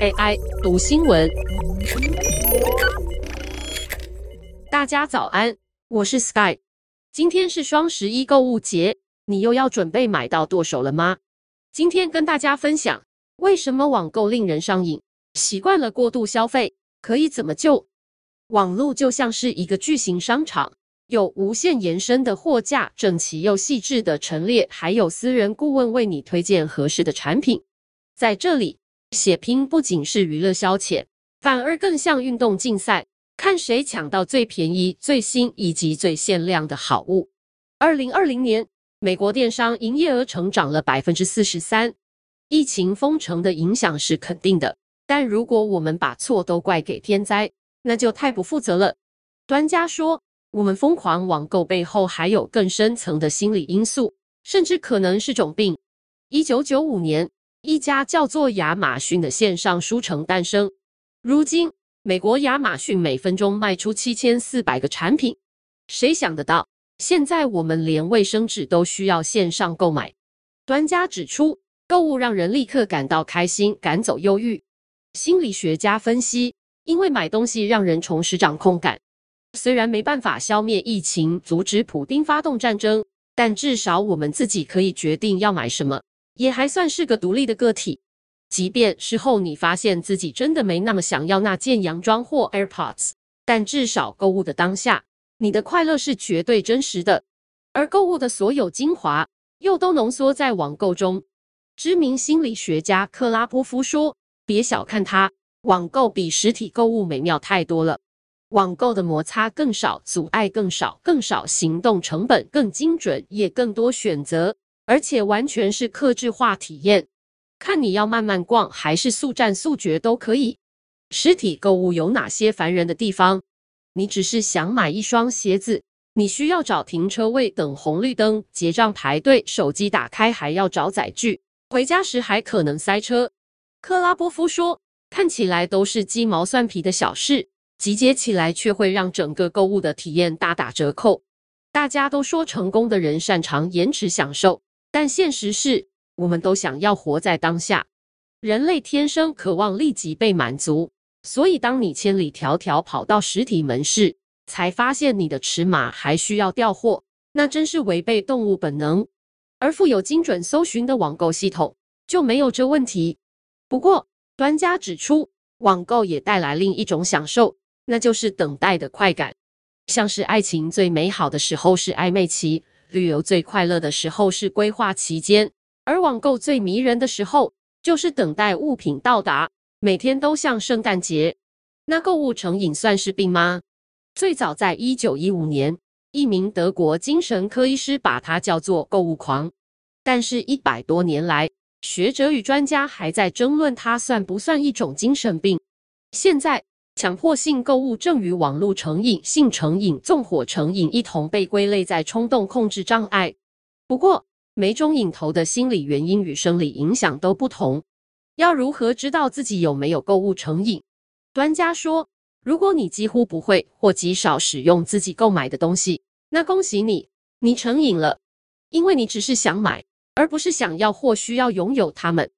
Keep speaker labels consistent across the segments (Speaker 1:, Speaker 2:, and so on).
Speaker 1: AI 读新闻。大家早安，我是 Sky。今天是双十一购物节，你又要准备买到剁手了吗？今天跟大家分享，为什么网购令人上瘾？习惯了过度消费，可以怎么救？网络就像是一个巨型商场。有无限延伸的货架，整齐又细致的陈列，还有私人顾问为你推荐合适的产品。在这里，血拼不仅是娱乐消遣，反而更像运动竞赛，看谁抢到最便宜、最新以及最限量的好物。二零二零年，美国电商营业额成长了百分之四十三。疫情封城的影响是肯定的，但如果我们把错都怪给天灾，那就太不负责了。专家说，我们疯狂网购背后还有更深层的心理因素，甚至可能是种病。一九九五年，一家叫做亚马逊的线上书城诞生。如今，美国亚马逊每分钟卖出七千四百个产品。谁想得到，现在我们连卫生纸都需要线上购买？专家指出，购物让人立刻感到开心，赶走忧郁。心理学家分析，因为买东西让人重拾掌控感。虽然没办法消灭疫情，阻止普丁发动战争，但至少我们自己可以决定要买什么，也还算是个独立的个体。即便事后你发现自己真的没那么想要那件洋装或 AirPods，但至少购物的当下，你的快乐是绝对真实的。而购物的所有精华，又都浓缩在网购中。知名心理学家克拉波夫说：“别小看它，网购比实体购物美妙太多了。”网购的摩擦更少，阻碍更少，更少行动成本，更精准，也更多选择，而且完全是克制化体验。看你要慢慢逛，还是速战速决都可以。实体购物有哪些烦人的地方？你只是想买一双鞋子，你需要找停车位，等红绿灯，结账排队，手机打开还要找载具，回家时还可能塞车。克拉波夫说，看起来都是鸡毛蒜皮的小事。集结起来，却会让整个购物的体验大打折扣。大家都说成功的人擅长延迟享受，但现实是，我们都想要活在当下。人类天生渴望立即被满足，所以当你千里迢迢跑到实体门市，才发现你的尺码还需要调货，那真是违背动物本能。而富有精准搜寻的网购系统就没有这问题。不过，专家指出，网购也带来另一种享受。那就是等待的快感，像是爱情最美好的时候是暧昧期，旅游最快乐的时候是规划期间，而网购最迷人的时候就是等待物品到达，每天都像圣诞节。那购物成瘾算是病吗？最早在一九一五年，一名德国精神科医师把它叫做购物狂，但是，一百多年来，学者与专家还在争论它算不算一种精神病。现在。强迫性购物症与网络成瘾、性成瘾、纵火成瘾一同被归类在冲动控制障碍。不过，每种瘾头的心理原因与生理影响都不同。要如何知道自己有没有购物成瘾？专家说，如果你几乎不会或极少使用自己购买的东西，那恭喜你，你成瘾了，因为你只是想买，而不是想要或需要拥有它们。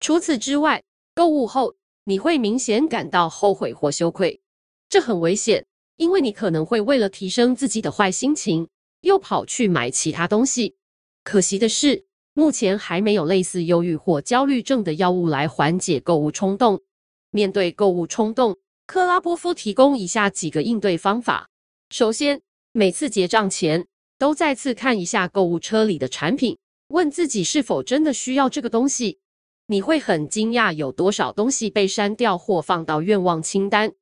Speaker 1: 除此之外，购物后，你会明显感到后悔或羞愧，这很危险，因为你可能会为了提升自己的坏心情，又跑去买其他东西。可惜的是，目前还没有类似忧郁或焦虑症的药物来缓解购物冲动。面对购物冲动，克拉波夫提供以下几个应对方法：首先，每次结账前都再次看一下购物车里的产品，问自己是否真的需要这个东西。你会很惊讶有多少东西被删掉或放到愿望清单。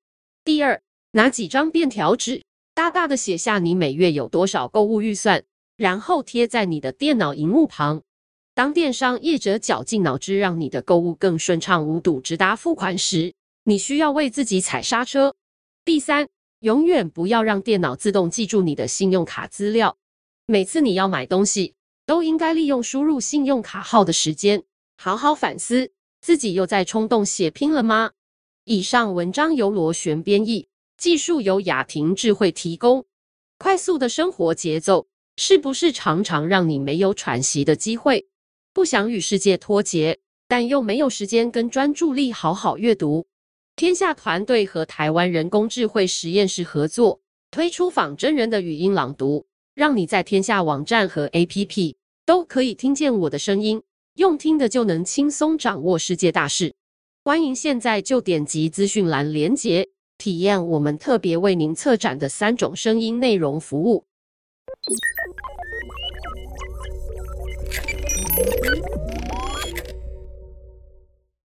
Speaker 1: 第二，拿几张便条纸，大大的写下你每月有多少购物预算，然后贴在你的电脑荧幕旁。当电商业者绞尽脑汁让你的购物更顺畅无阻直达付款时，你需要为自己踩刹车。第三，永远不要让电脑自动记住你的信用卡资料。每次你要买东西，都应该利用输入信用卡号的时间。好好反思，自己又在冲动血拼了吗？以上文章由螺旋编译，技术由雅婷智慧提供。快速的生活节奏，是不是常常让你没有喘息的机会？不想与世界脱节，但又没有时间跟专注力好好阅读。天下团队和台湾人工智慧实验室合作，推出仿真人的语音朗读，让你在天下网站和 APP 都可以听见我的声音，用听的就能轻松掌握世界大事。欢迎现在就点击资讯栏链接体验我们特别为您策展的三种声音内容服务。